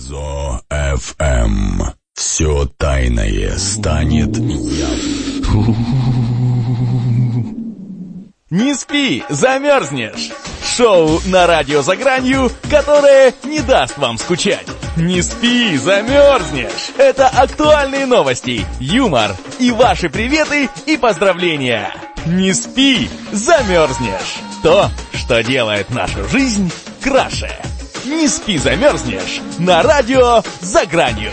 Азо ФМ. Все тайное станет явным. Не спи, замерзнешь! Шоу на радио за гранью, которое не даст вам скучать. Не спи, замерзнешь! Это актуальные новости, юмор и ваши приветы и поздравления. Не спи, замерзнешь! То, что делает нашу жизнь краше. Не спи, замерзнешь на радио за гранью.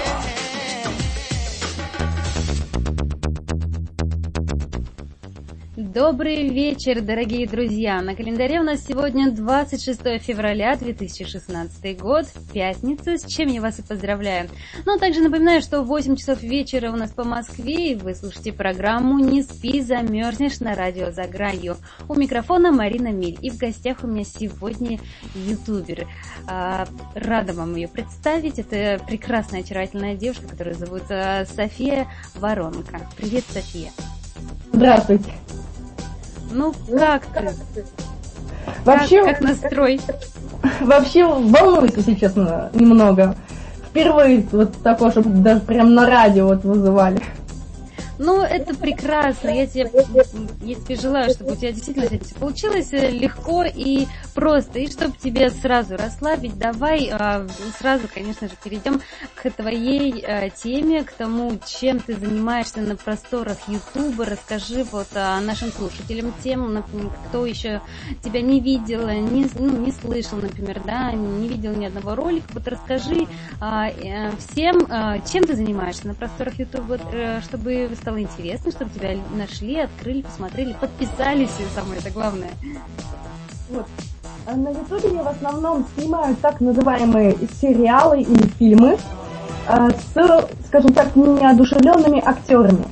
Добрый вечер, дорогие друзья! На календаре у нас сегодня 26 февраля 2016 год, пятница, с чем я вас и поздравляю. Ну а также напоминаю, что в 8 часов вечера у нас по Москве, и вы слушаете программу «Не спи, замерзнешь» на радио «За гранью». У микрофона Марина Миль, и в гостях у меня сегодня ютубер. А, рада вам ее представить. Это прекрасная, очаровательная девушка, которая зовут а, София Воронка. Привет, София! Здравствуйте. Ну, как ты? Вообще, Как, как настрой? вообще волнуюсь, если честно, немного. Впервые вот такое, чтобы даже прям на радио вот вызывали. Ну, это прекрасно. Я тебе, я тебе желаю, чтобы у тебя действительно это получилось э, легко и просто. И чтобы тебя сразу расслабить, давай а, сразу, конечно же, перейдем к твоей а, теме, к тому, чем ты занимаешься на просторах Ютуба. Расскажи вот а, нашим слушателям тем, кто еще тебя не видел, не, ну, не слышал, например, да, не видел ни одного ролика. Вот расскажи а, э, всем, чем ты занимаешься на просторах Ютуба, э, чтобы стало интересно, чтобы тебя нашли, открыли, посмотрели, подписались, и самое это главное. Вот. А На Ютубе я в основном снимаю так называемые сериалы или фильмы а, с, скажем так, неодушевленными актерами.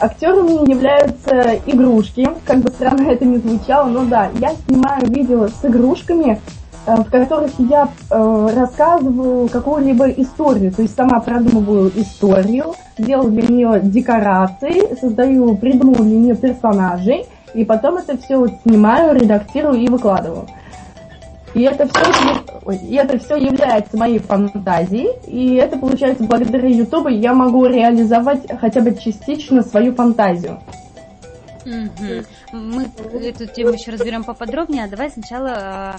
Актерами являются игрушки, как бы странно это ни звучало, но да, я снимаю видео с игрушками, в которых я э, рассказываю какую-либо историю, то есть сама продумываю историю, делаю для нее декорации, создаю, придумываю для нее персонажей, и потом это все снимаю, редактирую и выкладываю. И это все, и это все является моей фантазией, и это получается благодаря Ютубу я могу реализовать хотя бы частично свою фантазию. Мгм. Мы эту тему еще разберем поподробнее, а давай сначала а,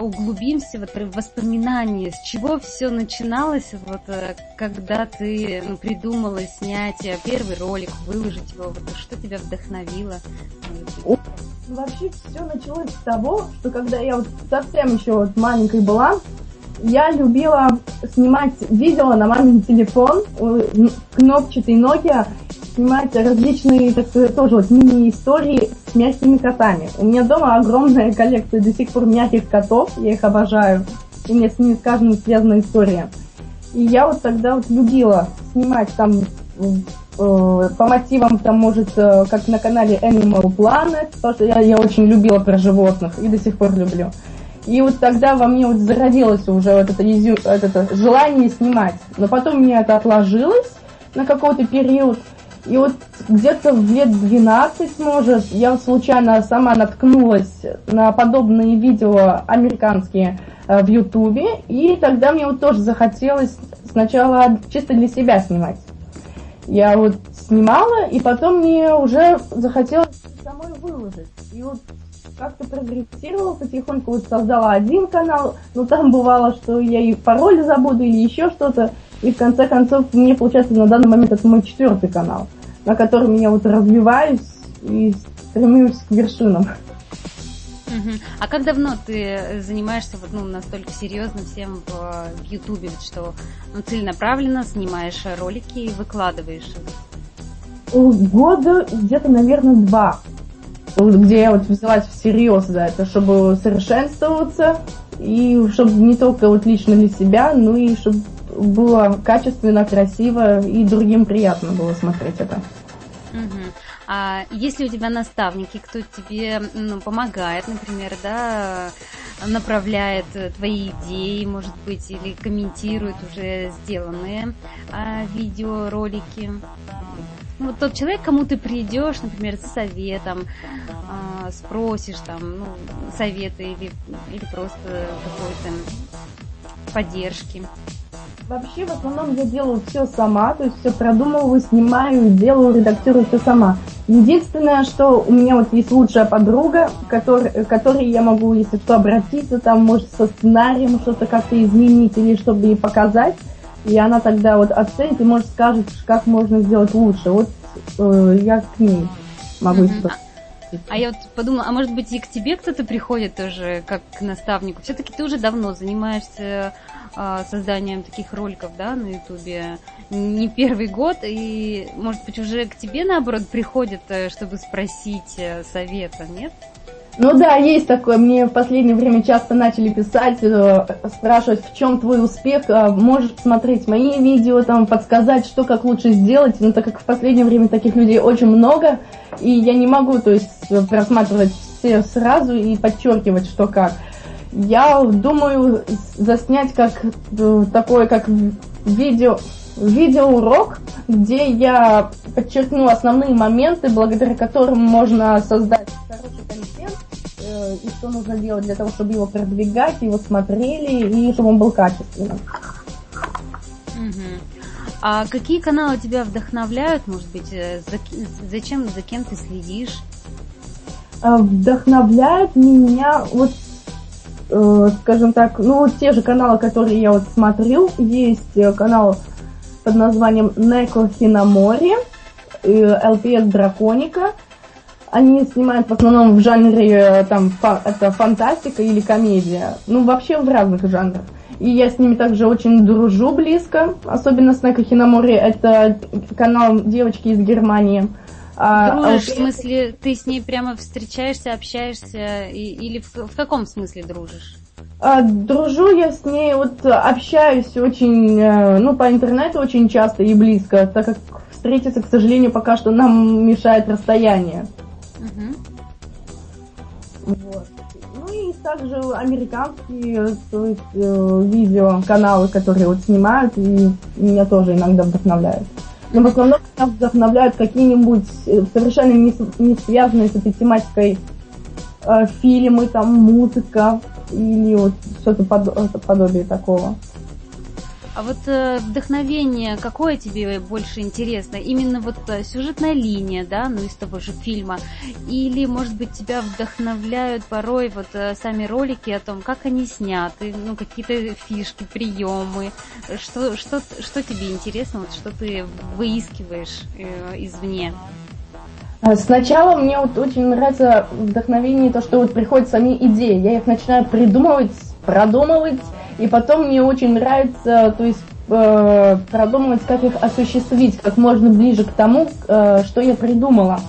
углубимся вот в воспоминания, с чего все начиналось, вот э, когда ты ну, придумала снять первый ролик, выложить его, вот, что тебя вдохновило? Вообще все началось с того, что когда я вот совсем еще вот маленькой была, я любила снимать видео на мамин телефон, кнопчатый Nokia, снимать различные, так сказать, тоже вот мини-истории с мягкими котами. У меня дома огромная коллекция до сих пор мягких котов, я их обожаю. И мне с ними с каждым связана история. И я вот тогда вот любила снимать там э, по мотивам, там, может, э, как на канале Animal Planet, потому что я, я очень любила про животных и до сих пор люблю. И вот тогда во мне вот зародилось уже вот это, вот это желание снимать. Но потом мне это отложилось на какой-то период. И вот где-то в лет 12, может, я случайно сама наткнулась на подобные видео американские э, в Ютубе. И тогда мне вот тоже захотелось сначала чисто для себя снимать. Я вот снимала, и потом мне уже захотелось самой выложить. И вот как-то прогрессировала потихоньку, вот создала один канал, но там бывало, что я и пароль забуду или еще что-то. И в конце концов, мне получается на данный момент это мой четвертый канал, на котором я вот развиваюсь и стремлюсь к вершинам. А как давно ты занимаешься вот, ну, настолько серьезно всем в в Ютубе, что ну, целенаправленно снимаешь ролики и выкладываешь их? Года где-то, наверное, два. Где я вот взялась всерьез за это, чтобы совершенствоваться, и чтобы не только вот лично для себя, но и чтобы было качественно, красиво, и другим приятно было смотреть это. Мгм. А есть ли у тебя наставники, кто тебе ну, помогает, например, да, направляет э, твои идеи, может быть, или комментирует уже сделанные а, видеоролики? Вот тот человек, кому ты придешь, например, за советом, а, спросишь там, ну, советы или, или просто какой-то поддержки. Вообще, в основном я делаю все сама, то есть все продумываю, снимаю, делаю, редактирую все сама. Единственное, что у меня вот есть лучшая подруга, который, которой я могу, если что, обратиться, там, может, со сценарием что-то как-то изменить или чтобы ей показать. И она тогда вот оценит и, может, скажет, как можно сделать лучше. Вот э, я к ней могу mm-hmm. А я вот подумала, а может быть и к тебе кто-то приходит тоже как к наставнику? Все-таки ты уже давно занимаешься а, созданием таких роликов, да, на Ютубе не первый год, и, может быть, уже к тебе, наоборот, приходят, э, чтобы спросить э, совета, нет? Ну да, есть такое. Мне в последнее время часто начали писать, э, спрашивать, в чем твой успех. А можешь посмотреть мои видео, там, подсказать, что как лучше сделать. Но так как в последнее время таких людей очень много, и я не могу, то есть, просматривать все сразу и подчеркивать, что как. Я думаю заснять как э, такое, как видео, видеоурок, где я подчеркну основные моменты, благодаря которым можно создать хороший контент, э, и что нужно делать для того, чтобы его продвигать, его смотрели, и чтобы он был качественным. А какие каналы тебя вдохновляют, может быть, э, за, зачем, за кем ты следишь? Вдохновляют меня вот э, скажем так, ну вот те же каналы, которые я вот смотрю, есть э, канал под названием Неко Хинамори, LPS Драконика. Они снимают в основном в жанре э, там фа, это фантастика или комедия. Ну, вообще в разных жанрах. И я с ними также очень дружу близко, особенно с Неко Хинамори. Это канал девочки из Германии. А, Дружишь, а, в смысле, ты с ней прямо встречаешься, общаешься, и, или в, в каком смысле дружишь? А, дружу я с ней, вот общаюсь очень, э, ну, по интернету очень часто и близко, так как встретиться, к сожалению, пока что нам мешает расстояние. Вот. Ну и также американские то есть, э, видеоканалы, которые вот снимают, и меня тоже иногда вдохновляют но в основном меня вдохновляют какие-нибудь э, совершенно не, не связанные с этой тематикой э, фильмы, там, музыка или вот что-то под, подобие такого. А вот э, вдохновение, какое тебе больше интересно? Именно вот э, сюжетная линия, да, ну из того же фильма? Или, может быть, тебя вдохновляют порой вот э, сами ролики о том, как они сняты, ну какие-то фишки, приемы? Что, что, что тебе интересно, вот что ты выискиваешь э, извне? А сначала мне вот очень нравится вдохновение, то, что вот приходят сами идеи. Я их начинаю придумывать, продумывать, и потом мне очень нравится, то есть э, продумывать, как их осуществить, как можно ближе к тому, э, что я придумала.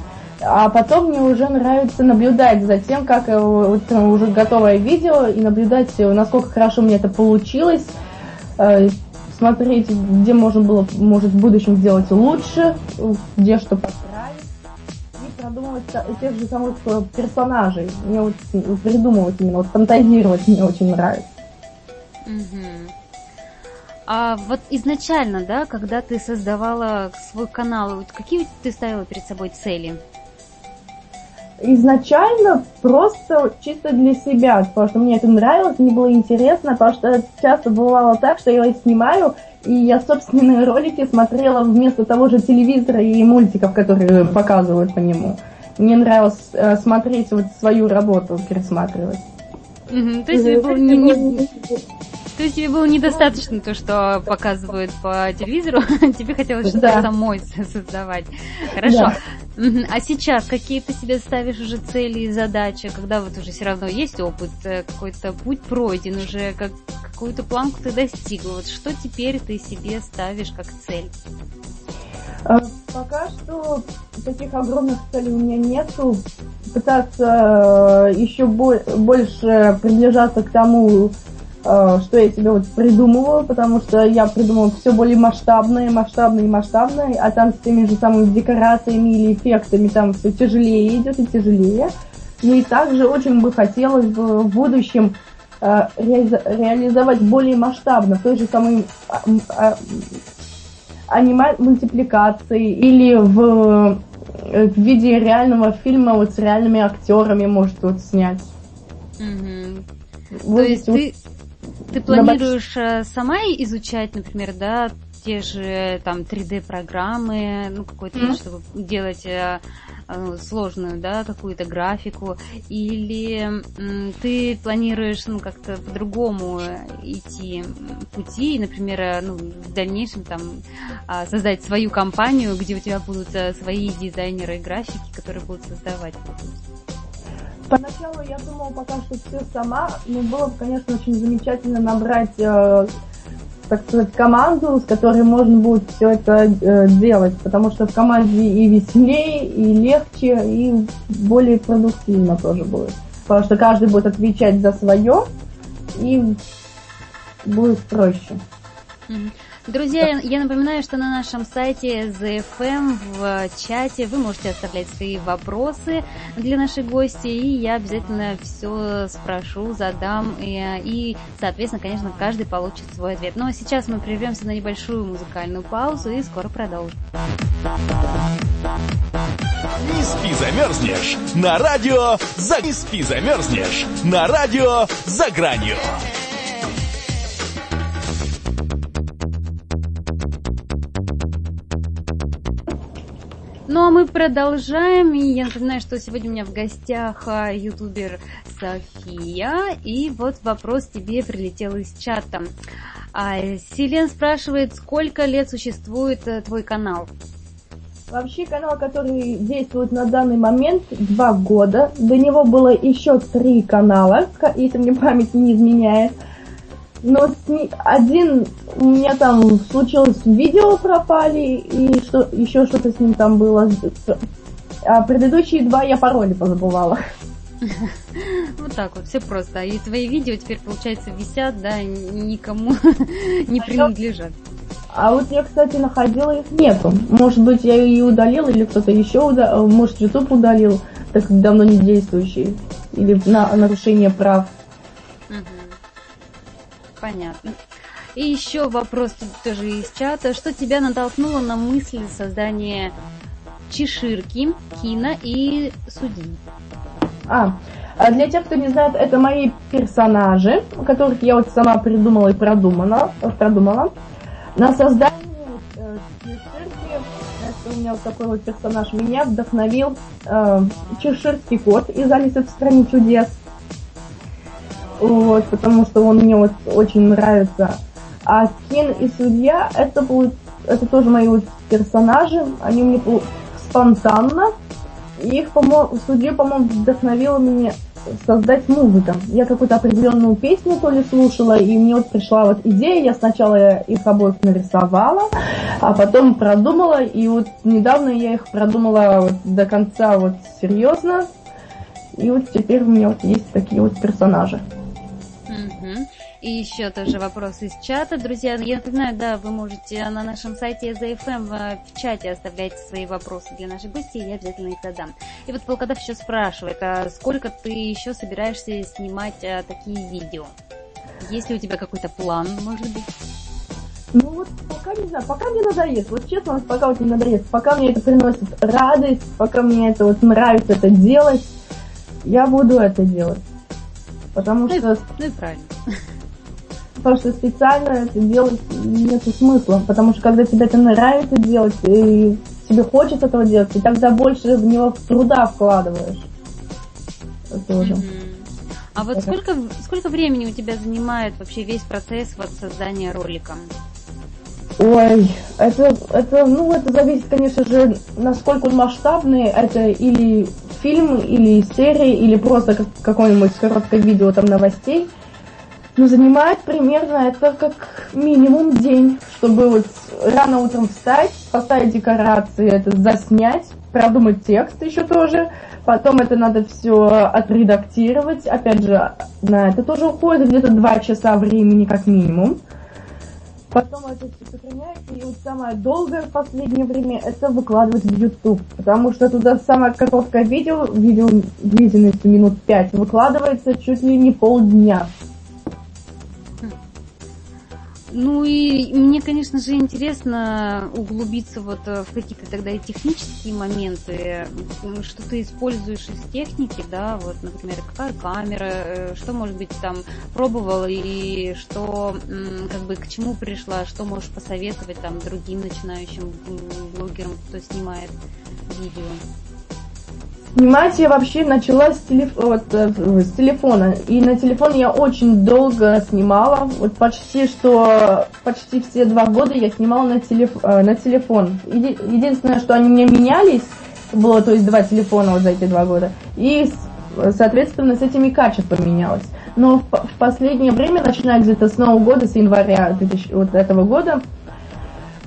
А потом мне уже нравится наблюдать за тем, как э, вот, уже готовое видео, и наблюдать, насколько хорошо мне это получилось, э, смотреть, где можно было, может, в будущем сделать лучше, где что подправить, и продумывать тех же самых э, персонажей. Мне вот придумывать именно, вот фантазировать мне очень нравится. Угу. А вот изначально, да, когда ты создавала свой канал, вот какие ты ставила перед собой цели? Изначально просто чисто для себя, потому что мне это нравилось, мне было интересно, потому что часто бывало так, что я снимаю, и я собственные ролики смотрела вместо того же телевизора и мультиков, которые показывают по нему. Мне нравилось э, смотреть вот свою работу, пересматривать. Угу, то есть не, не, то есть тебе было недостаточно то, что показывают по телевизору, тебе хотелось что-то да. самой создавать. Хорошо. Да. А сейчас какие ты себе ставишь уже цели и задачи, когда вот уже все равно есть опыт, э, какой-то путь пройден, уже как, какую-то планку ты достигла. Вот что теперь ты себе ставишь как цель? А, пока что таких огромных целей у меня нету. Пытаться э, еще больше приближаться к тому, что я себе вот придумываю, потому что я придумываю все более масштабное, масштабное и масштабное, а там с теми же самыми декорациями или эффектами там все тяжелее идет и тяжелее. Ну и также очень бы хотелось бы в будущем э, реализовать более масштабно той же самой а, а, аниме мультипликации или в, э, в виде реального фильма вот с реальными актерами может вот снять. Mm-hmm. Вот, То есть вот, ты Ты планируешь э, сама изучать, например, да, те же там 3D-программы, ну, какой-то, mm-hmm. чтобы делать э, э, сложную, да, какую-то графику, или м, ты планируешь, ну, как-то по-другому идти пути, например, э, ну, в дальнейшем там э, создать свою компанию, где у тебя будут э, свои дизайнеры и графики, которые будут создавать. Поначалу я думала пока что все сама, но было бы, конечно, очень замечательно набрать э, так сказать, команду, с которой можно будет все это э, делать, потому что в команде и веселее, и легче, и более продуктивно тоже будет. Потому что каждый будет отвечать за свое, и будет проще. Mm-hmm. Друзья, я напоминаю, что на нашем сайте ZFM в чате вы можете оставлять свои вопросы для наших гостей, и я обязательно все спрошу, задам, и, и соответственно, конечно, каждый получит свой ответ. Ну а сейчас мы прервемся на небольшую музыкальную паузу и скоро продолжим. Не спи, замерзнешь! На радио за... Не спи, замерзнешь! На радио за гранью! А мы продолжаем, и я напоминаю, что сегодня у меня в гостях а, ютубер София, и вот вопрос тебе прилетел из чата. А, Селен спрашивает, сколько лет существует а, твой канал? Вообще канал, который действует на данный момент, два года. До него было еще три канала, если мне память не изменяет. Но один у меня там случилось видео пропали, и что еще что-то с ним там было. А предыдущие два я пароли позабывала. Вот так вот, все просто. И твои видео теперь, получается, висят, да, никому не принадлежат. А вот я, кстати, находила их нету. Может быть, я ее удалил, или кто-то еще удалил, может, YouTube удалил, так давно не действующий. Или на нарушение прав. Понятно. И еще вопрос тоже из чата. Что тебя натолкнуло на мысль создания Чеширки, Кина и Судьи? А, а, для тех, кто не знает, это мои персонажи, которых я вот сама придумала и продумала. продумала. На создание э, Чеширки, у меня вот такой вот персонаж, меня вдохновил э, Чеширский кот из Алисы в стране чудес. Вот, потому что он мне вот очень нравится. А Кин и Судья, это будет, это тоже мои вот персонажи, они мне спонтанно. их, по-моему, Судью, по-моему, вдохновила меня создать музыку. Я какую-то определенную песню то ли слушала, и мне вот пришла вот идея, я сначала их обоих нарисовала, а потом продумала, и вот недавно я их продумала вот до конца вот серьезно, и вот теперь у меня вот есть такие вот персонажи. И еще тоже вопрос из чата. Друзья, я напоминаю, да, вы можете на нашем сайте ZFM э, в чате оставлять свои вопросы для наших гостей, я обязательно их задам. И вот Волкодав еще спрашивает, а сколько ты еще собираешься снимать а, такие видео? Есть ли у тебя какой-то план, может быть? Ну вот пока не знаю, пока мне надоест, вот честно, пока вот не надоест, пока мне это приносит радость, пока мне это вот нравится это делать, я буду это делать. Потому ну, что... Ну и правильно потому что специально это делать нет смысла, потому что когда тебе это нравится делать, и тебе хочется этого делать, и тогда больше в него труда вкладываешь. Тоже. А вот сколько, сколько времени у тебя занимает вообще весь процесс вот создания ролика? Ой, это, это, ну, это зависит, конечно же, насколько он масштабный. Это или фильм, или серия, или просто как, какое-нибудь короткое видео там новостей. Ну, занимает примерно это как минимум день, чтобы вот рано утром встать, поставить декорации, это заснять, продумать текст еще тоже, потом это надо все отредактировать, опять же, на это тоже уходит где-то два часа времени как минимум. Потом это все сохраняется, и вот самое долгое в последнее время это выкладывать в YouTube, потому что туда самое короткое видео, видео длительностью минут пять, выкладывается чуть ли не полдня. Ну и мне, конечно же, интересно углубиться вот э, в какие-то тогда и технические моменты, что ты используешь из техники, да, вот, например, какая камера, э, что, может быть, там пробовал и что, как бы, к чему пришла, что можешь посоветовать там другим начинающим блогерам, кто снимает видео. Снимать я вообще начала с, телеф... вот, э, с телефона. И на телефон я очень долго снимала. Вот почти что почти все два года я снимала на, телеф... Э, на телефон. Еди... Единственное, что они мне менялись, было то есть два телефона вот за эти два года. И соответственно с этими качество поменялось. Но в, в последнее время, начиная где-то с Нового года, с января 2000, вот этого года,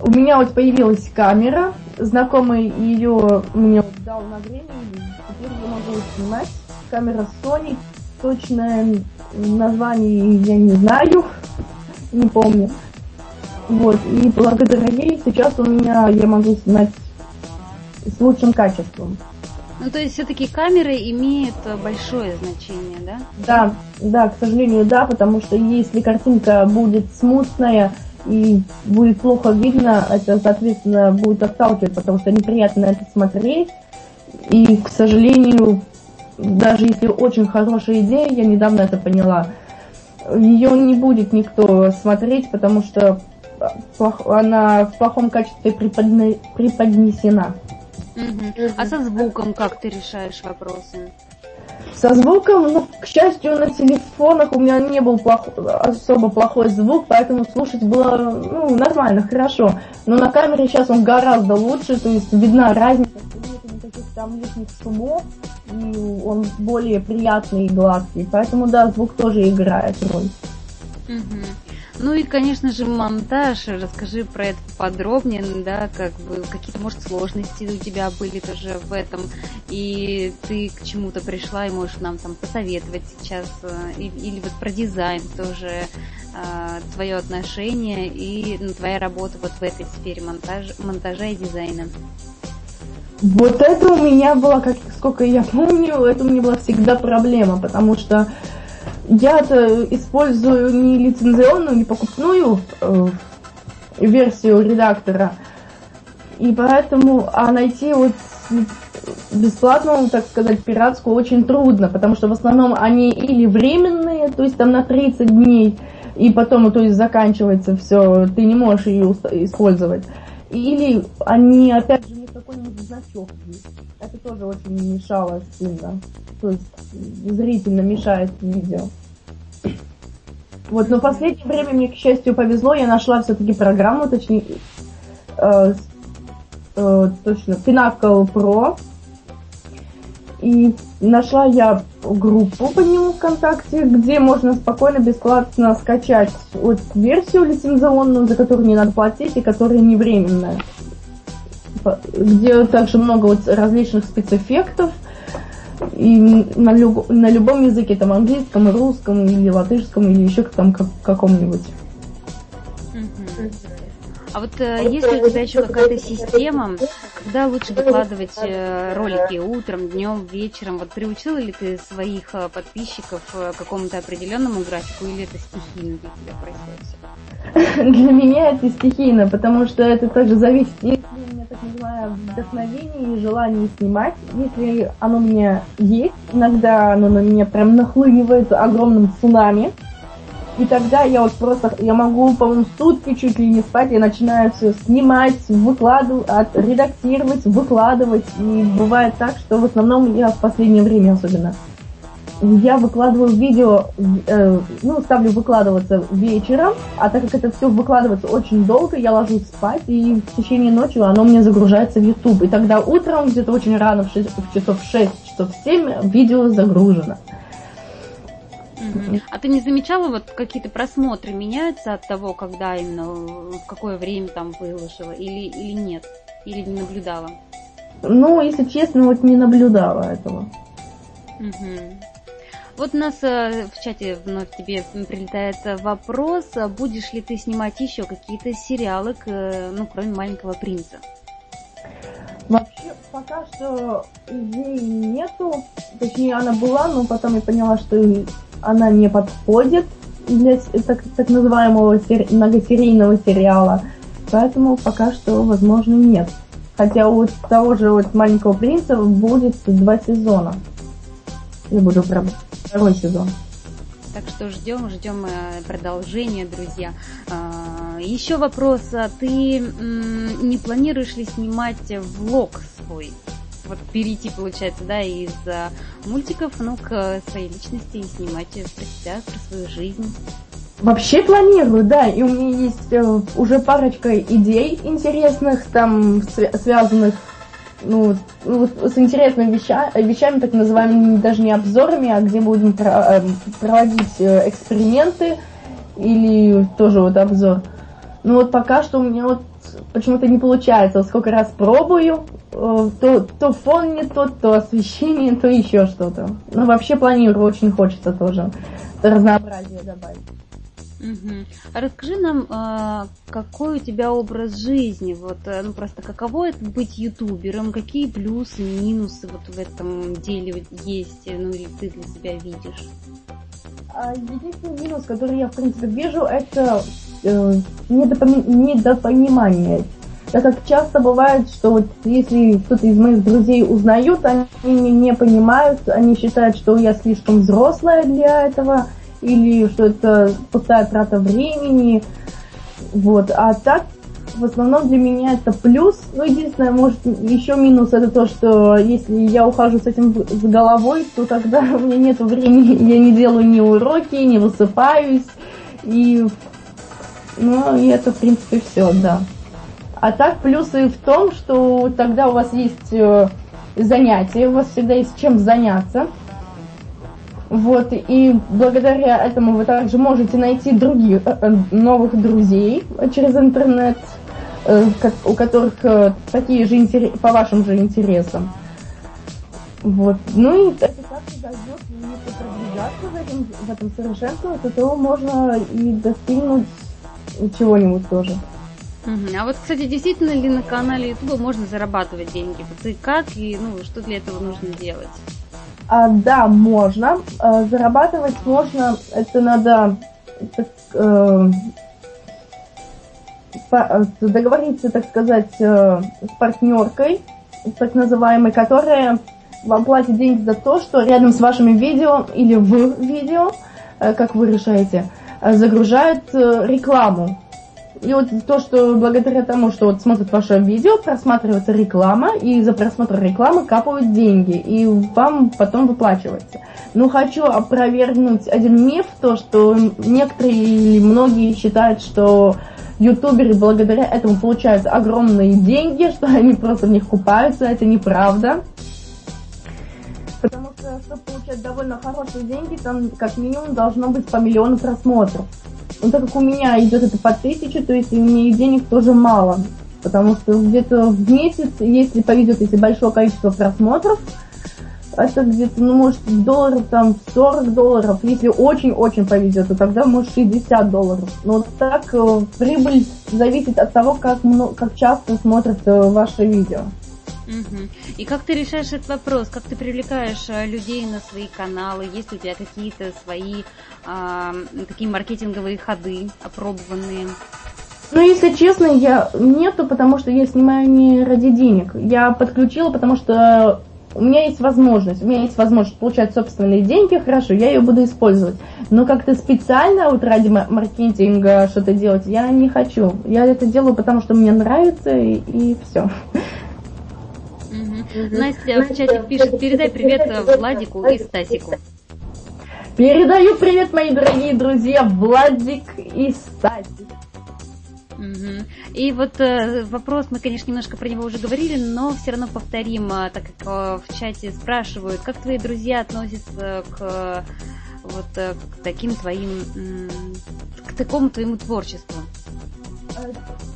у меня вот появилась камера, знакомый ее мне дал на время, теперь я могу снимать. Камера Sony, точное название я не знаю, не помню. Вот, и благодаря ей сейчас у меня я могу снимать с лучшим качеством. Ну, то есть все-таки камеры имеют большое значение, да? Да, да, к сожалению, да, потому что если картинка будет смутная и будет плохо видно, это, соответственно, будет отталкивать, потому что неприятно на это смотреть. И, к сожалению, даже если очень хорошая идея, я недавно это поняла, ее не будет никто смотреть, потому что она в плохом качестве преподнесена. Угу. А со звуком как ты решаешь вопросы? Со звуком, ну, к счастью, на телефонах у меня не был плох... особо плохой звук, поэтому слушать было ну, нормально, хорошо. Но на камере сейчас он гораздо лучше, то есть видна разница, нет никаких там лишних шумов, и он более приятный и гладкий. Поэтому, да, звук тоже играет роль. Угу. Ну и, конечно же, монтаж. Расскажи про это подробнее, да, как бы какие-то, может, сложности у тебя были тоже в этом, и ты к чему-то пришла и можешь нам там посоветовать сейчас, э, или вот про дизайн тоже, э, твое отношение и ну, твоя работа вот в этой сфере монтаж, монтажа и дизайна. Вот это у меня была, как сколько я помню, это у меня была всегда проблема, потому что я-то использую не лицензионную, не покупную э, версию редактора. И поэтому, а найти вот бесплатную, так сказать, пиратскую очень трудно, потому что в основном они или временные, то есть там на 30 дней, и потом, то есть заканчивается все, ты не можешь ее использовать. Или они, опять же, не какой-нибудь значок есть. Это тоже очень мешало сильно. То есть зрительно мешает видео. Вот, но в последнее время мне, к счастью, повезло, я нашла все-таки программу, точнее, э, э, точно, Pinnacle Pro. И нашла я группу по нему ВКонтакте, где можно спокойно, бесплатно скачать вот версию лицензионную, за которую не надо платить и которая не временная. Где также много вот различных спецэффектов, и на, люб, на любом языке, там английском, русском или латышском, или еще там как, каком-нибудь. А вот э, есть ли у тебя еще какая-то система, когда лучше выкладывать э, ролики утром, днем, вечером? Вот приучила ли ты своих э, подписчиков э, к какому-то определенному графику или это стихийно для тебя происходит? Для меня это стихийно, потому что это также зависит, если называемое вдохновение и желание снимать, если оно у меня есть, иногда оно на меня прям нахлынивает огромным цунами, и тогда я вот просто, я могу, по-моему, сутки чуть ли не спать, я начинаю все снимать, выкладывать, редактировать, выкладывать. И бывает так, что в основном я в последнее время особенно, я выкладываю видео, э, ну, ставлю выкладываться вечером, а так как это все выкладывается очень долго, я ложусь спать, и в течение ночи оно мне загружается в YouTube. И тогда утром, где-то очень рано, в, 6, в часов 6, часов 7, видео загружено. А ты не замечала, вот какие-то просмотры меняются от того, когда именно, в какое время там выложила, или, или нет? Или не наблюдала? Ну, если честно, вот не наблюдала этого. Угу. Вот у нас э, в чате вновь тебе прилетает вопрос, будешь ли ты снимать еще какие-то сериалы, ну, кроме «Маленького принца»? Вообще, пока что идей нету. Точнее, она была, но потом я поняла, что она не подходит. для так, так называемого сери- многосерийного сериала. Поэтому пока что, возможно, нет. Хотя у того же вот «Маленького принца» будет два сезона. Или буду прям второй сезон. Так что ждем, ждем э, продолжения, друзья. А, Еще вопрос. А Ты не планируешь ли снимать влог свой? Вот перейти, получается, да, из а, мультиков, ну, к своей личности и снимать про себя, про свою жизнь. Вообще планирую, да, и у меня есть э, уже парочка идей интересных, там, свя- связанных ну, ну, с интересными веща- вещами, так называемыми, даже не обзорами, а где будем про- э, проводить э, эксперименты или тоже вот обзор. Ну вот пока что у меня вот почему-то не получается. Сколько раз пробую, э, то, то фон не тот, то освещение, то еще что-то. Ну вообще планирую, очень хочется тоже разнообразие добавить. А Расскажи нам, а, какой у тебя образ жизни, вот, э, ну просто каково это быть ютубером, какие плюсы, минусы вот в этом деле есть, ну или ты для себя видишь? А Единственный минус, который я, в принципе, вижу, это э, недопонимание. Так как часто бывает, что вот если кто-то из моих друзей узнают, они меня не понимают, они считают, что я слишком взрослая для этого, или что это пустая трата времени. Вот. А так, в основном для меня это плюс. Ну, единственное, может, еще минус это то, что если я ухожу с этим с головой, то тогда у меня нет времени, я не делаю ни уроки, не высыпаюсь. И, ну, и это, в принципе, все, да. А так, плюсы в том, что тогда у вас есть э, занятия, у вас всегда есть чем заняться. Вот, и благодаря этому вы также можете найти других э, э, новых друзей через интернет, э, у которых такие же интере- по вашим же интересам. Вот. Ну и это также дает, если продвигаться в этом, в этом совершенствовании, то можно и достигнуть чего-нибудь тоже. А вот, кстати, действительно ли на канале YouTube можно зарабатывать деньги? Вот как, и ну, что для этого нужно делать? А, да, можно. А, зарабатывать можно. Это надо так, э, по- э, договориться, так сказать, э, с партнеркой, так называемой, которая вам платит деньги за то, что рядом с вашими видео или в видео, э, как вы решаете, э, загружают э, рекламу. И вот то, что благодаря тому, что вот смотрят ваше видео, просматривается реклама, и за просмотр рекламы капают деньги, и вам потом выплачивается. Но хочу опровергнуть один миф, то, что некоторые или многие считают, что ютуберы благодаря этому получают огромные деньги, что они просто в них купаются, это неправда. Потому чтобы получать довольно хорошие деньги, там как минимум должно быть по миллиону просмотров. Но так как у меня идет это по тысяче, то есть у меня денег тоже мало. Потому что где-то в месяц, если повезет, если большое количество просмотров, это где-то, ну, может, долларов там 40 долларов. Если очень-очень повезет, то тогда, может, 60 долларов. Но вот так э, прибыль зависит от того, как, много, как часто смотрят э, ваши видео. Мгм. И как ты решаешь этот вопрос? Как ты привлекаешь э, людей на свои каналы? Есть у тебя какие-то свои а, такие маркетинговые ходы опробованные? Ну, если честно, я нету, потому что я снимаю не ради денег. Я подключила, потому что у меня есть возможность. У меня есть возможность получать собственные деньги, хорошо, я ее буду использовать. Но как-то специально вот ради ма- маркетинга что-то делать я не хочу. Я это делаю, потому что мне нравится, и, и все. Настя в чате пишет, передай привет э, Владику и Стасику. Передаю привет, мои дорогие друзья, Владик и Стасик. И вот э, вопрос, мы, конечно, немножко про него уже говорили, но все равно повторим, а, так как э, в чате спрашивают, как твои друзья относятся к э, вот э, к таким твоим, к такому твоему творчеству? Э,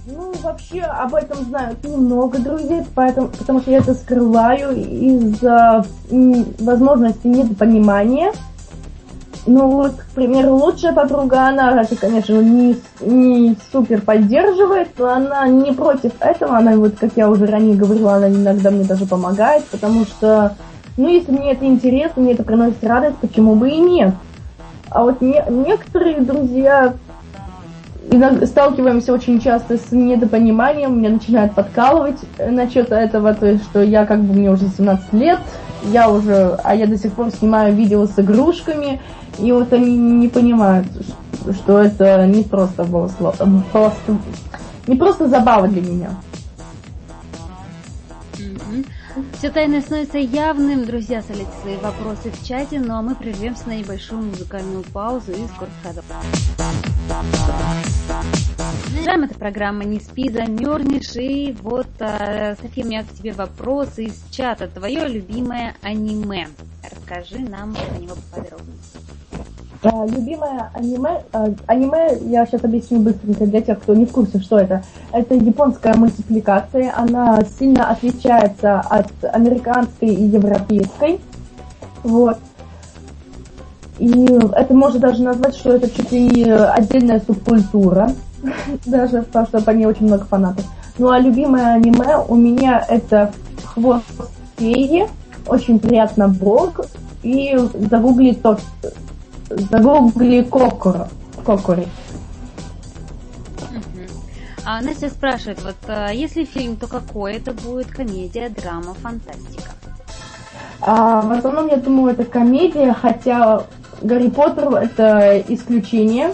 Ну, вообще об этом знают немного друзей, поэтому, потому что я это скрываю из-за возможности недопонимания. Ну вот, к примеру, лучшая подруга, она это, конечно, не, не супер поддерживает, но она не против этого, она вот, как я уже ранее говорила, она иногда мне даже помогает, потому что, ну, если мне это интересно, мне это приносит радость, почему бы и нет. А вот не, некоторые друзья иногда сталкиваемся очень часто с недопониманием, меня начинают подкалывать насчет этого, то есть, что я как бы, мне уже 17 лет, я уже, а я до сих пор снимаю видео с игрушками, и вот они не понимают, что это не просто было просто, не просто забава для меня. Все тайное становится явным. Друзья, оставляйте свои вопросы в чате, ну а мы прервемся на небольшую музыкальную паузу и скоро Продолжаем, это программа «Не спи, замерзнешь». И вот, э, София, у меня к тебе вопрос из чата. Твое любимое аниме. Расскажи нам про него поподробнее. А, любимое аниме, а, аниме, я сейчас объясню быстренько для тех, кто не в курсе, что это. Это японская мультипликация, она сильно отличается от американской и европейской. Вот. И это можно даже назвать, что это чуть ли отдельная субкультура, даже потому что по ней очень много фанатов. Ну а любимое аниме у меня это «Хвост феи», очень приятно Бог, и загугли то, загугли Кокуро. Кокури. А Настя спрашивает, вот а, если фильм, то какой это будет? Комедия, драма, фантастика? А, в основном, я думаю, это комедия, хотя Гарри Поттер это исключение.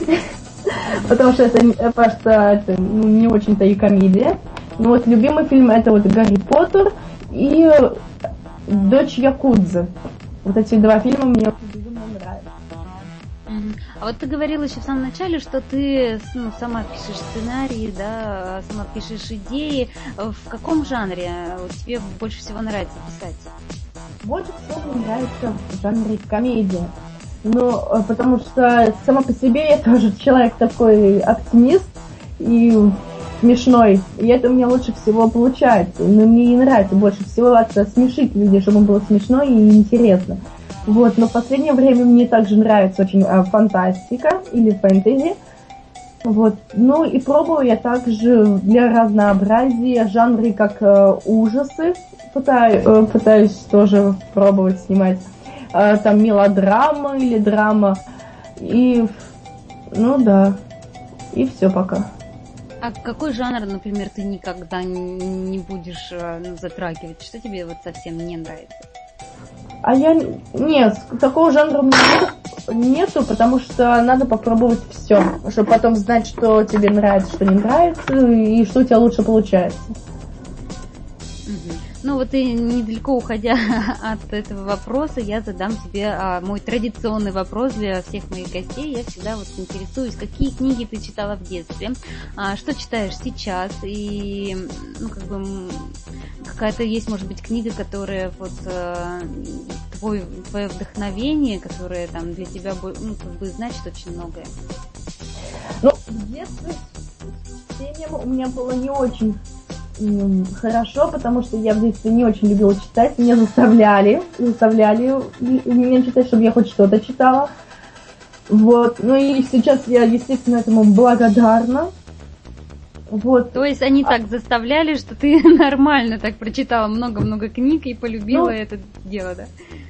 Потому что это просто это, ну, не очень-то и комедия. Но вот любимый фильм это вот Гарри Поттер и Дочь Якудзы. Вот эти два фильма мне безумно нравятся. А вот ты говорила еще в самом начале, что ты ну, сама пишешь сценарии, да, сама пишешь идеи. В каком жанре тебе больше всего нравится писать? Больше всего мне нравится в жанре комедия. Ну, э, потому что сама по себе я тоже человек такой оптимист и смешной. И это у меня лучше всего получается. Но мне и нравится больше всего это смешить людей, чтобы было смешно и интересно. Вот, но в последнее время мне также нравится очень э, фантастика или фэнтези. Вот. Ну и пробую я также для разнообразия жанры как э, ужасы. Пытаю, э, пытаюсь тоже пробовать снимать э, там мелодрама или драма. И ну да. И все пока. А какой жанр, например, ты никогда не будешь э, ну, затрагивать? Что тебе вот совсем не нравится? А я... Нет, такого жанра у меня нету, потому что надо попробовать все, чтобы потом знать, что тебе нравится, что не нравится, и что у тебя лучше получается. Ну вот и недалеко уходя от этого вопроса, я задам тебе а, мой традиционный вопрос для всех моих гостей. Я всегда вот интересуюсь, какие книги ты читала в детстве, а, что читаешь сейчас, и ну как бы какая-то есть, может быть, книга, которая вот а, твой, твое вдохновение, которое там для тебя ну, как бы значит очень многое. Ну, в детстве чтением у меня было не очень хорошо, потому что я в детстве не очень любила читать, меня заставляли, заставляли меня читать, чтобы я хоть что-то читала. Вот, ну и сейчас я, естественно, этому благодарна. Вот. То есть они а... так заставляли, что ты нормально так прочитала много-много книг и полюбила ну, это дело, да?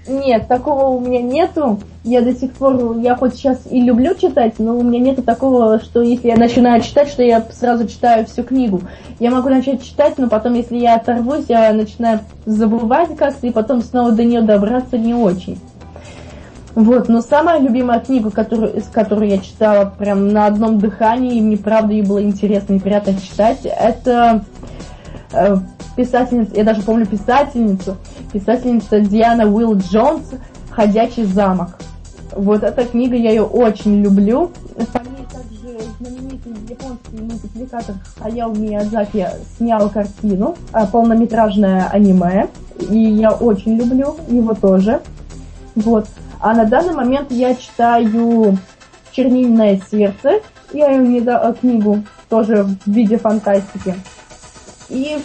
Нет, такого у меня нету. Я до сих пор, я хоть сейчас и люблю читать, но у меня нету такого, что если я начинаю читать, что я сразу читаю всю книгу. Я могу начать читать, но потом, если я оторвусь, я начинаю забывать как-то, и потом снова до нее добраться не очень. Вот, но самая любимая книга, которую, из которой я читала прям на одном дыхании, и мне правда ей было интересно и приятно читать, это э, писательница, я даже помню писательницу, писательница Диана Уилл Джонс «Ходячий замок». Вот эта книга, я ее очень люблю. По ней также знаменитый японский мультипликатор Хаяо Миядзаки снял картину, э, полнометражное аниме, и я очень люблю его тоже. Вот. А на данный момент я читаю «Чернильное сердце», не да, книгу тоже в виде фантастики. И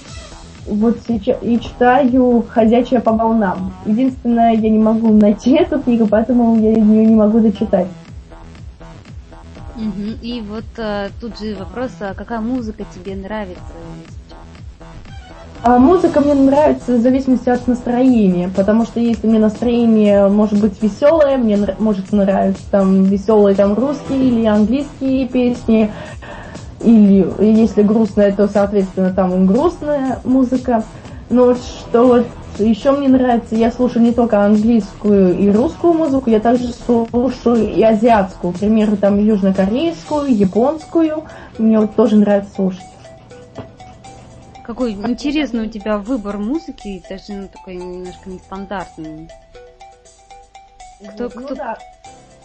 вот сейчас и читаю «Ходячая по волнам». Единственное, я не могу найти эту книгу, поэтому я ее не могу дочитать. И вот а, тут же вопрос, а какая музыка тебе нравится А музыка мне нравится в зависимости от настроения, потому что если мне настроение может быть веселое, мне может нравиться там веселые там русские или английские песни, или если грустная, то соответственно там грустная музыка. Но что вот еще мне нравится, я слушаю не только английскую и русскую музыку, я также слушаю и азиатскую, к примеру, там южнокорейскую, японскую, мне вот тоже нравится слушать. Какой интересный у тебя выбор музыки, даже ну, такой немножко нестандартный. Кто, Ну кто, да,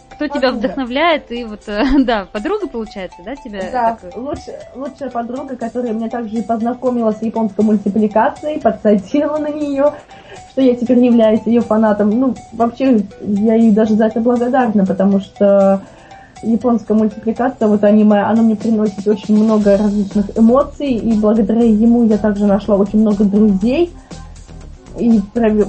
кто тебя вдохновляет? И вот, э, да, подруга получается, да, тебя? Да, лучше- лучшая подруга, которая меня также и познакомила с японской мультипликацией, подсадила на нее, что я теперь являюсь ее фанатом. Ну, вообще, я ей даже за это благодарна, потому что японская мультипликация, вот аниме, оно мне приносит очень много различных эмоций, и благодаря ему я также нашла очень много друзей и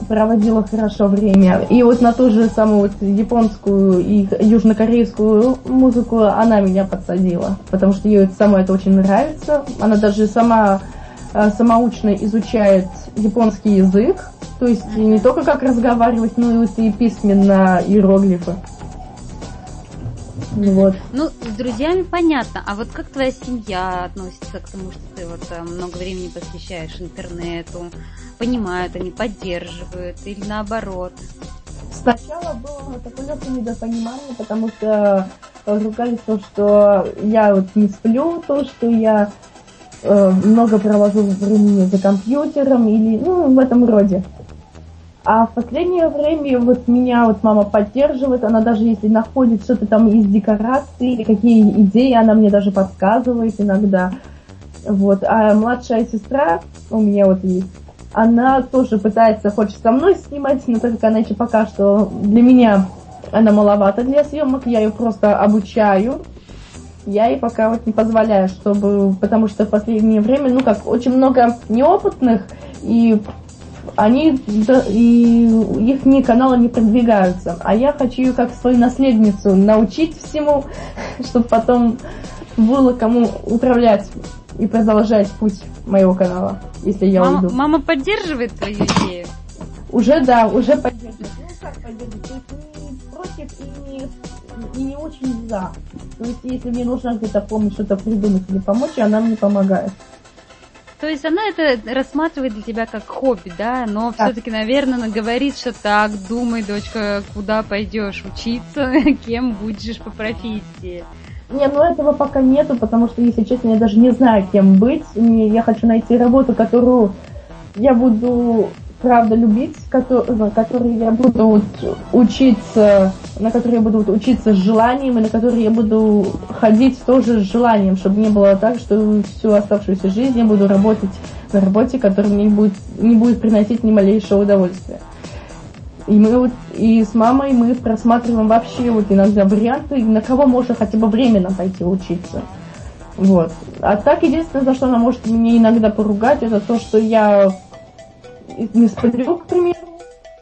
проводила хорошо время. И вот на ту же самую вот японскую и южнокорейскую музыку она меня подсадила, потому что ей самое это очень нравится. Она даже сама э, самоучно изучает японский язык, то есть не только как разговаривать, но и вот и письменно иероглифы. Вот. Ну, с друзьями понятно. А вот как твоя семья относится к тому, что ты вот э, много времени посвящаешь интернету? Понимают они, поддерживают или наоборот? Сначала было такое легкое недопонимание, потому что э, ругались то, что я вот не сплю, то, что я э, много провожу времени за компьютером или ну в этом роде. А в последнее время вот меня вот мама поддерживает, она даже если находит что-то там из декораций или какие идеи, она мне даже подсказывает иногда. Вот. А младшая сестра у меня вот есть, она тоже пытается, хочет со мной снимать, но так как она еще пока что для меня она маловато для съемок, я ее просто обучаю. Я ей пока вот не позволяю, чтобы, потому что в последнее время, ну как, очень много неопытных, и они, и их каналы не продвигаются. А я хочу ее как свою наследницу научить всему, чтобы потом было кому управлять и продолжать путь моего канала, если я мама, уйду. мама поддерживает твою идею? Уже да, уже поддерживает. Ну как поддерживает? То есть не против и не, и не очень за. То есть если мне нужно где-то помощь, что-то придумать или помочь, она мне помогает. То есть она это рассматривает для тебя как хобби, да? Но все-таки, наверное, она говорит, что так, думай, дочка, куда пойдешь учиться, кем будешь по профессии. Не, ну этого пока нету, потому что, если честно, я даже не знаю, кем быть. Мне, я хочу найти работу, которую я буду правда любить, которой, на которой я буду учиться, на которой я буду учиться с желанием, и на которой я буду ходить тоже с желанием, чтобы не было так, что всю оставшуюся жизнь я буду работать на работе, которая мне будет, не будет приносить ни малейшего удовольствия. И мы вот и с мамой мы просматриваем вообще вот иногда варианты, на кого можно хотя бы временно пойти учиться. Вот. А так единственное, за что она может меня иногда поругать, это то, что я не сплю, к примеру.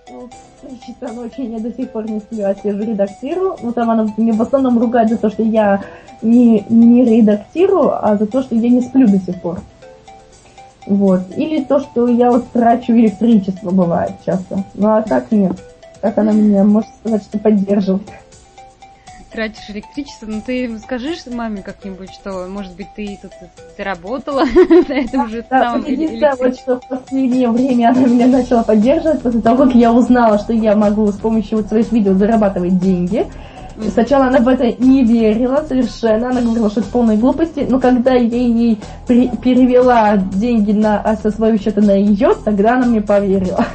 В три часа ночи я до сих пор не сплю, а сижу редактирую. Ну там она меня в основном ругает за то, что я не, не редактирую, а за то, что я не сплю до сих пор. Вот. Или то, что я вот трачу электричество, бывает часто. Ну а так нет. Так она меня, может сказать, что поддерживает. Тратишь электричество, ну ты скажи маме как-нибудь, что, может быть, ты тут заработала на этом же Да, самом единственное, вот, что в последнее время она меня начала поддерживать после того, как я узнала, что я могу с помощью вот своих видео зарабатывать деньги. И Сначала она в это не верила совершенно, она говорила, что это полной глупости, но когда я ей при- перевела деньги на, со своего счета на ее, тогда она мне поверила.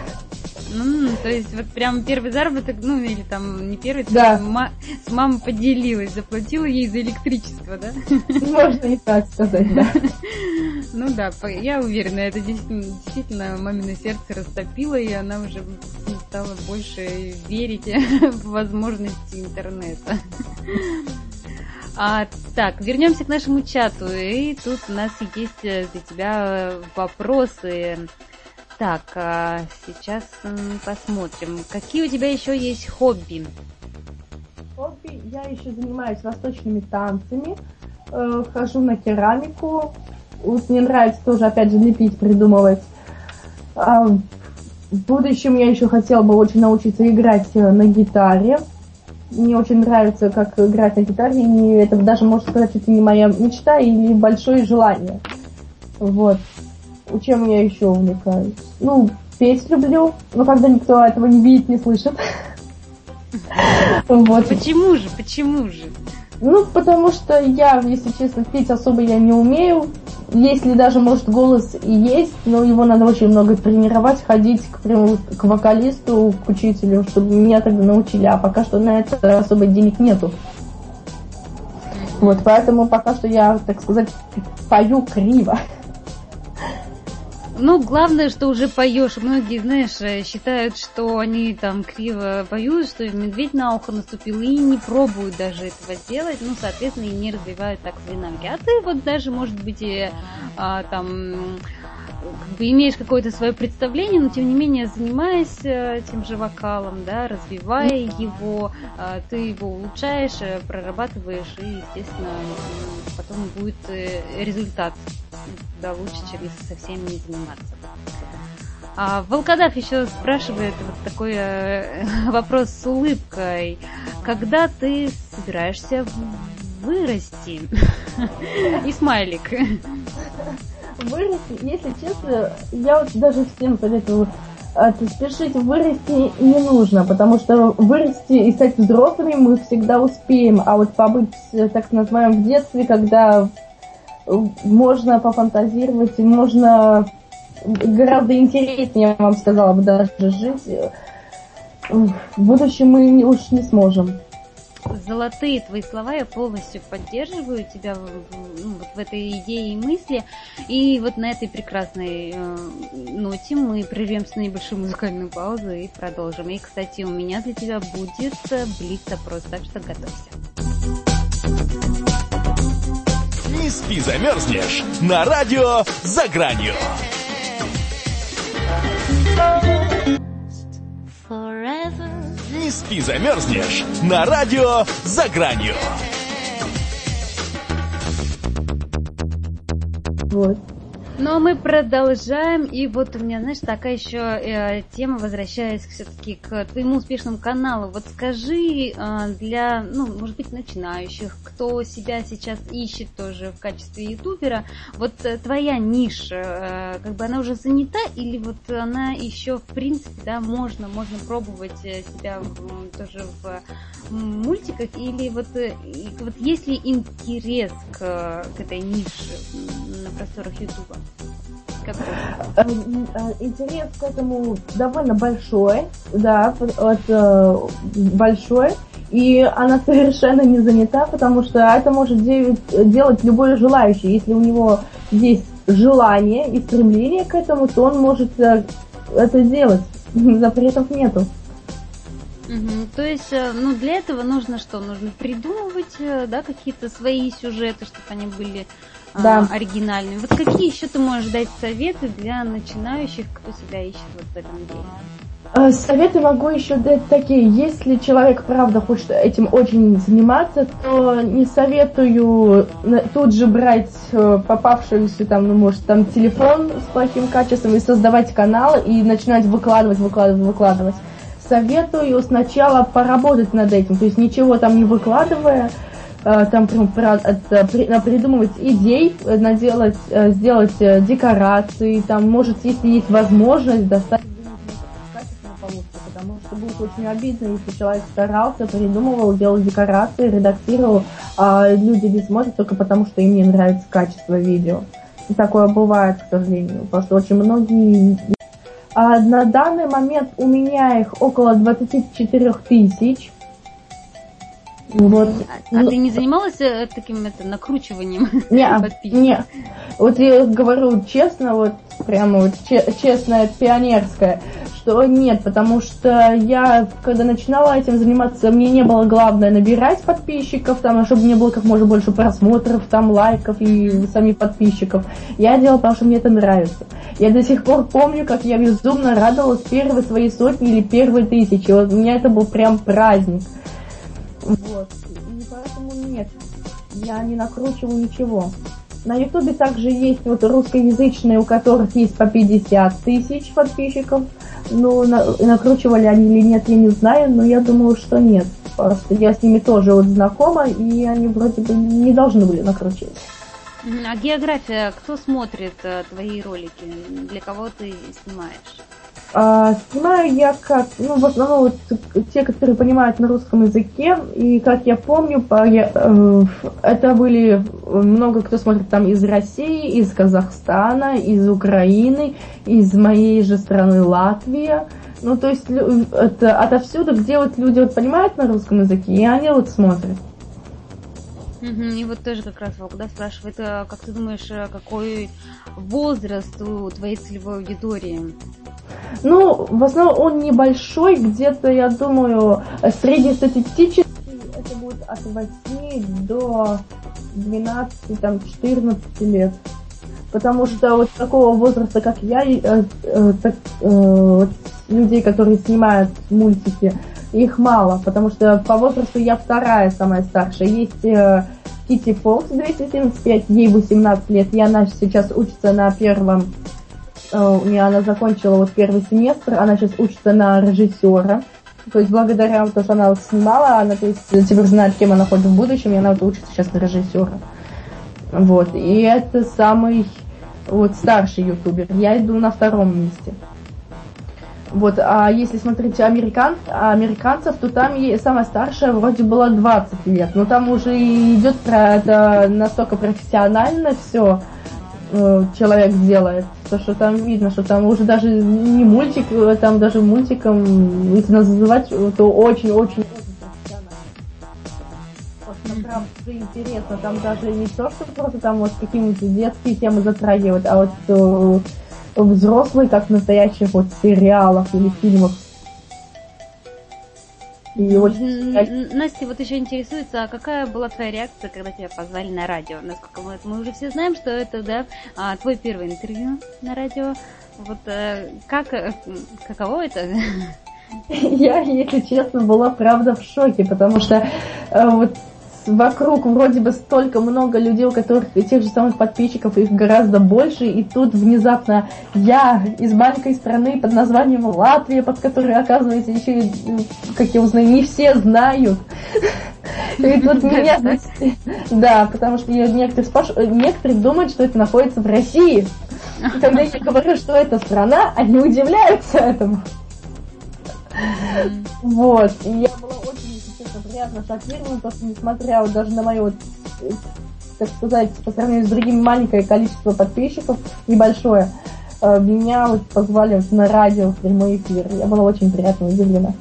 Ну, то есть вот прям первый заработок, ну или там не первый, Да. ма- с мамой поделилась, заплатила ей за электричество, да? Можно и так сказать, да. Ну да, я уверена, это действительно, действительно мамино сердце растопило, и она уже стала больше верить в возможности интернета. А, так, вернемся к нашему чату. И тут у нас есть э, для тебя э, вопросы. Так, а, сейчас посмотрим. Какие у тебя еще есть хобби? Хобби, я еще занимаюсь восточными танцами, э, хожу на керамику. Вот мне нравится тоже, опять же, лепить, придумывать. А, в будущем я еще хотела бы очень научиться играть э, на гитаре. Мне очень нравится, как играть на гитаре, и это даже, можно сказать, это не моя мечта или большое желание. Вот. Чем я еще увлекаюсь? Ну, петь люблю, но когда никто этого не видит, не слышит. Вот. Почему же? Почему же? Ну, потому что я, если честно, петь особо я не умею. Если даже, может, голос и есть, но его надо очень много тренировать, ходить к, к вокалисту, к учителю, чтобы меня тогда научили. А пока что на это особо денег нету. Вот, поэтому пока что я, так сказать, пою криво. Ну, главное, что уже поешь. Многие, знаешь, э, считают, что они там криво поют, что медведь на ухо наступил, и не пробуют даже этого делать. Ну, соответственно, и не развивают так свои навыки. А ты вот даже, может быть, и а, там имеешь какое-то свое представление, но тем не менее занимаясь э, тем же вокалом, да, развивая его, э, ты его улучшаешь, э, прорабатываешь, и, естественно, потом будет результат да, лучше, чем если совсем не заниматься. А Волкодав еще спрашивает вот такой э, вопрос с улыбкой. Когда ты собираешься вырасти? И смайлик. Вырасти, если честно, я вот даже всем советую а, спешить вырасти не нужно, потому что вырасти и стать взрослыми мы всегда успеем, а вот побыть, так называем, в детстве, когда можно пофантазировать, можно гораздо интереснее, я вам сказала бы, даже жить. В будущем мы уж не сможем. Золотые твои слова, я полностью поддерживаю тебя в, ну, вот в этой идее и мысли. И вот на этой прекрасной э, ноте мы прервемся на небольшую музыкальную паузу и продолжим. И, кстати, у меня для тебя будет э, блиц-опрос, так что готовься. Не спи, замерзнешь на радио «За гранью». Не спи, замерзнешь на радио «За гранью». Вот. Но мы продолжаем, и вот у меня, знаешь, такая еще э, тема, возвращаясь все-таки к твоему успешному каналу. Вот скажи э, для, ну, может быть, начинающих, кто себя сейчас ищет тоже в качестве ютубера, вот э, твоя ниша, э, как бы она уже занята, или вот она еще, в принципе, да, можно, можно пробовать э, себя в, тоже в мультиках, или вот, э, вот есть ли интерес к, к этой нише на просторах ютуба? Э, э, интерес к этому довольно большой, да, вот, э, большой, и она совершенно не занята, потому что это может делать любой желающий. Если у него есть желание и стремление к этому, то он может это сделать. Запретов нету. Угу. То есть, ну, для этого нужно что? Нужно придумывать, да, какие-то свои сюжеты, чтобы они были да. а, оригинальными. Вот какие еще ты можешь дать советы для начинающих, кто себя ищет вот в этом деле? А, советы могу еще дать такие. Если человек, правда, хочет этим очень заниматься, то не советую тут же брать э, попавшийся там, ну, может, там телефон с плохим качеством и создавать канал и начинать выкладывать, выкладывать, выкладывать. Советую сначала поработать над этим, то есть ничего там не выкладывая, Э, там прям придумывать идей, э, наделать, э, сделать декорации, там, может, если есть возможность, достать потому что будет очень обидно, если человек старался, придумывал, делал декорации, редактировал, а люди не смотрят только потому, что им не нравится качество видео. И такое бывает, к сожалению, потому что очень многие... А на данный момент у меня их около 24 тысяч, вот. А, а ты не занималась э, таким это, накручиванием Нет, нет. Вот я говорю честно, вот прямо вот честное, пионерское, что нет, потому что я, когда начинала этим заниматься, мне не было главное набирать подписчиков, там, а чтобы мне было как можно больше просмотров, там, лайков и самих подписчиков. Я делала, потому что мне это нравится. Я до сих пор помню, как я безумно радовалась первой своей сотни или первой тысячи. Вот у меня это был прям праздник. Вот. И поэтому нет, я не накручиваю ничего. На Ютубе также есть вот русскоязычные, у которых есть по 50 тысяч подписчиков. Ну, на, накручивали они или нет, я не знаю, но я думаю, что нет. Просто я с ними тоже вот знакома, и они вроде бы не должны были накручивать. А география, кто смотрит э, твои ролики? Для кого ты снимаешь? А, снимаю я как, ну, в основном вот те, которые понимают на русском языке, и как я помню, по, я, э, это были много кто смотрит там из России, из Казахстана, из Украины, из моей же страны Латвия. Ну, то есть это отовсюду, где вот люди вот понимают на русском языке, и они вот смотрят. И вот тоже как раз Волк, да, спрашивает, а как ты думаешь, а какой возраст у твоей целевой аудитории? Ну, в основном он небольшой, где-то, я думаю, среднестатистический, это будет от 8 до 12, там, 14 лет. Потому что вот такого возраста, как я, э, э, так, э, людей, которые снимают мультики, их мало, потому что по возрасту я вторая самая старшая. Есть э, Кити Фокс 275, ей 18 лет, и она сейчас учится на первом, э, нее она закончила вот первый семестр, она сейчас учится на режиссера. То есть благодаря тому, что она вот снимала, она то есть теперь знает, кем она хочет в будущем, и она вот учится сейчас на режиссера. Вот. И это самый вот старший ютубер. Я иду на втором месте. Вот, а если смотреть американ, американцев, то там самая старшая вроде была 20 лет, но там уже идет про это настолько профессионально все э, человек делает, то что там видно, что там уже даже не мультик, э, там даже мультиком, если называть, то очень-очень прям интересно, там даже не то, что просто там вот какие-нибудь детские темы затрагивать, а вот э, взрослый, как в настоящих вот сериалах или фильмах. И очень... Настя вот еще интересуется, а какая была твоя реакция, когда тебя позвали на радио? Насколько мы, мы уже все знаем, что это да, а, твой первый интервью на радио. Вот э, как, э, каково это? Я, если честно, была правда в шоке, потому что э, вот вокруг вроде бы столько много людей, у которых тех же самых подписчиков, их гораздо больше, и тут внезапно я из маленькой страны под названием Латвия, под которой, оказывается, еще, как я узнаю, не все знают. И тут меня... Да, потому что некоторые спрашивают, некоторые думают, что это находится в России. И когда я говорю, что это страна, они удивляются этому. Вот. И я была очень приятно шокирован, потому что несмотря вот даже на мое вот, так сказать, по сравнению с другими маленькое количество подписчиков, небольшое, э, меня вот позвали на радио в прямой эфир. Я была очень приятно удивлена.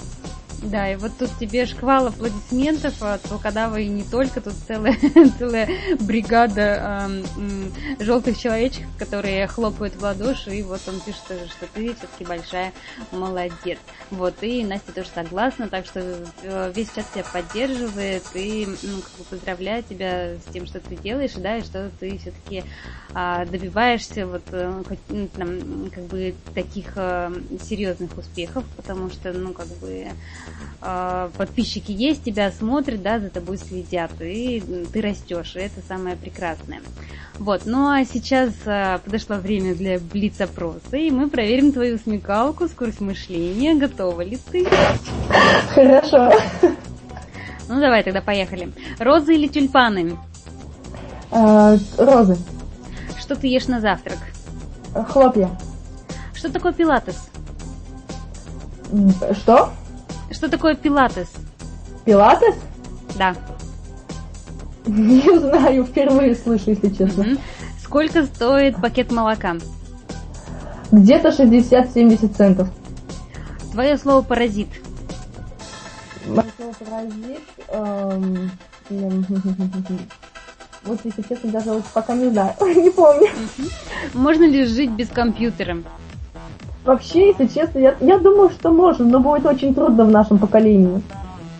Да, и вот тут тебе шквал аплодисментов от Волкодава и не только, тут целая, целая бригада э, желтых человечков, которые хлопают в ладоши, и вот он пишет тоже, что ты все-таки большая молодец. Вот, и Настя тоже согласна, так что э, весь чат тебя поддерживает, и ну, как бы поздравляю тебя с тем, что ты делаешь, да, и что ты все-таки э, добиваешься вот э, ну, там, как бы таких э, серьезных успехов, потому что, ну, как бы э, подписчики есть, тебя смотрят, да, за тобой следят, и ты растешь, и это самое прекрасное. Вот, ну а сейчас э, подошло время для блиц-опроса, и мы проверим твою смекалку, скорость мышления. Готова ли ты? Хорошо. Ну давай тогда поехали. Розы или тюльпаны? Э, розы. Что ты ешь на завтрак? Хлопья. Что такое пилатес? Что? Что такое пилатес? Пилатес? Да. Не знаю, впервые слышу, если честно. Угу. Сколько стоит пакет молока? Где-то 60-70 центов. Твое слово паразит. Мое слово паразит. Эм... Вот, если честно, даже вот пока не знаю. не помню. Можно ли жить без компьютера? Вообще, если честно, я, я думаю, что можно, но будет очень трудно в нашем поколении.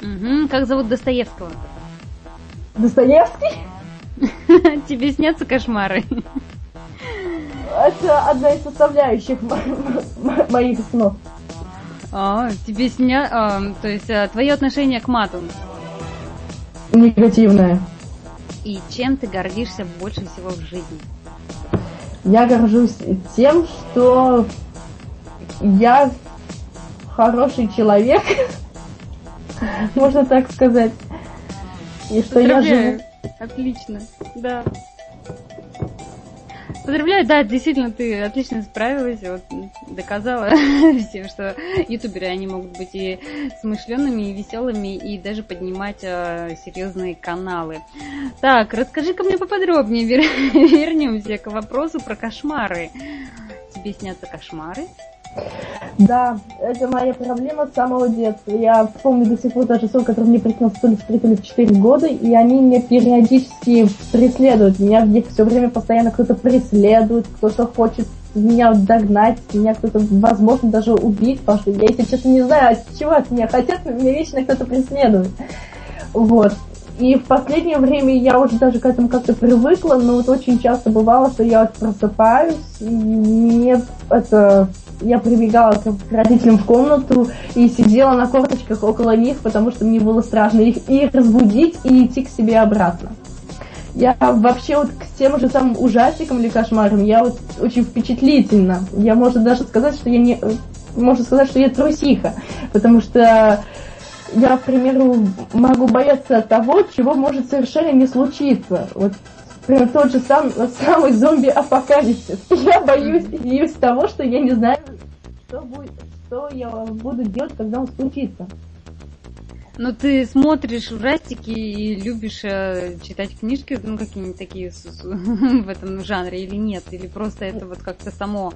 Угу. Как зовут Достоевского? Достоевский? Тебе снятся кошмары? Это одна из составляющих моих снов. А, тебе сня... А, то есть а, твое отношение к мату? Негативное. и чем ты гордишься больше всего в жизни? Я горжусь тем, что я хороший человек, можно так сказать. И что я живу... Отлично, да. Поздравляю, да, действительно, ты отлично справилась, вот, доказала всем, что ютуберы, они могут быть и смышленными, и веселыми, и даже поднимать э, серьезные каналы. Так, расскажи-ка мне поподробнее, вер... вернемся к вопросу про кошмары. Тебе снятся кошмары? Да, это моя проблема с самого детства. Я помню до сих пор даже сон, который мне приснился то ли в 3, то ли в 4 года, и они меня периодически преследуют. Меня в них все время постоянно кто-то преследует, кто-то хочет меня догнать, меня кто-то, возможно, даже убить, потому что я, если честно, не знаю, от чего от меня хотят, меня вечно кто-то преследует. Вот. И в последнее время я уже даже к этому как-то привыкла, но вот очень часто бывало, что я вот просыпаюсь, и мне это я прибегала к родителям в комнату и сидела на корточках около них, потому что мне было страшно их и разбудить, и идти к себе обратно. Я вообще вот к тем же самым ужастикам или кошмарам, я вот очень впечатлительна. Я можно даже сказать, что я не... Можно сказать, что я трусиха, потому что я, к примеру, могу бояться того, чего может совершенно не случиться. Вот Прям тот же сам, самый зомби-апокалипсис. Я боюсь, боюсь того, что я не знаю, что, будет, что я буду делать, когда он случится. Ну, ты смотришь ужастики и любишь э, читать книжки, ну, какие-нибудь такие в этом жанре или нет? Или просто это вот как-то само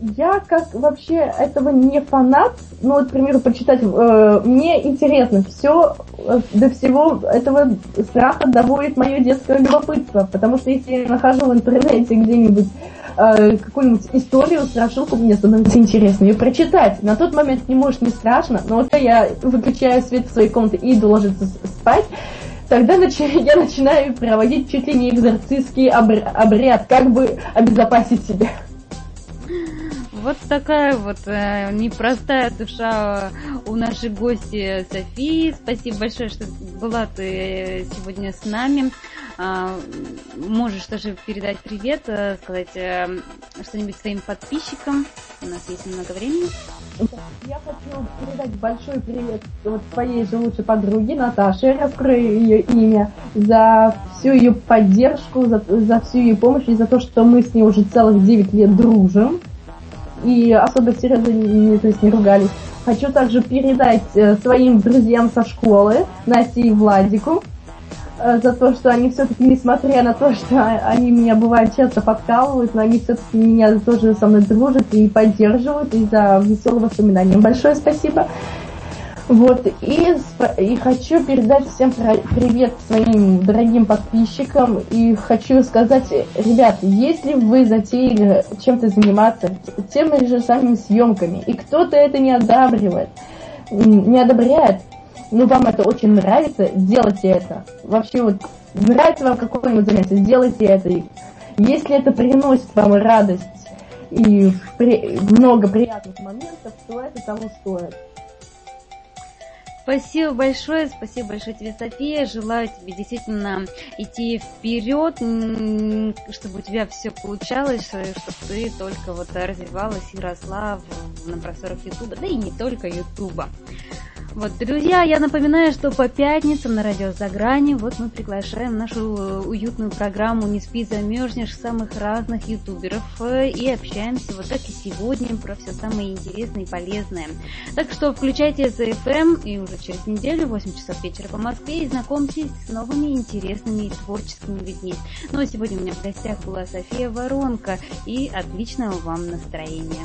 я как вообще этого не фанат, ну вот, к примеру, почитать, э, мне интересно, все, э, до всего этого страха доводит мое детское любопытство, потому что если я нахожу в интернете где-нибудь э, какую-нибудь историю, страшилку, мне становится интересно ее прочитать. На тот момент не может не страшно, но вот я выключаю свет в своей комнате и иду ложиться спать, тогда я начинаю проводить чуть ли не экзорцистский обряд, как бы обезопасить себя. Вот такая вот э, непростая душа у нашей гости Софии. Спасибо большое, что была ты сегодня с нами. А, можешь тоже передать привет, э, сказать э, что-нибудь своим подписчикам. У нас есть немного времени. Я хочу передать большой привет вот своей же лучшей подруге Наташе, раскрою ее имя, за всю ее поддержку, за, за всю ее помощь и за то, что мы с ней уже целых 9 лет дружим и особо серьезно не, то есть не ругались. Хочу также передать э, своим друзьям со школы, Насте и Владику, э, за то, что они все-таки, несмотря на то, что они меня бывает часто подкалывают, но они все-таки меня тоже со мной дружат и поддерживают, и за веселые воспоминания. Большое спасибо. Вот, и, и хочу передать всем привет своим дорогим подписчикам. И хочу сказать, ребят, если вы затеяли чем-то заниматься, теми же самыми съемками, и кто-то это не одабривает, не одобряет, ну вам это очень нравится, делайте это. Вообще вот нравится вам какое-нибудь занятие, сделайте это. Если это приносит вам радость и много приятных моментов, то это того стоит. Спасибо большое, спасибо большое тебе, София. Желаю тебе действительно идти вперед, чтобы у тебя все получалось, чтобы ты только вот развивалась и росла на просторах Ютуба, да и не только Ютуба. Вот, друзья, я напоминаю, что по пятницам на радио «За грани» вот мы приглашаем нашу э, уютную программу «Не спи, замерзнешь» самых разных ютуберов э, и общаемся вот так и сегодня про все самое интересное и полезное. Так что включайте ZFM и уже через неделю, 8 часов вечера по Москве, и знакомьтесь с новыми интересными и творческими людьми. Ну а сегодня у меня в гостях была София Воронка и отличного вам настроения.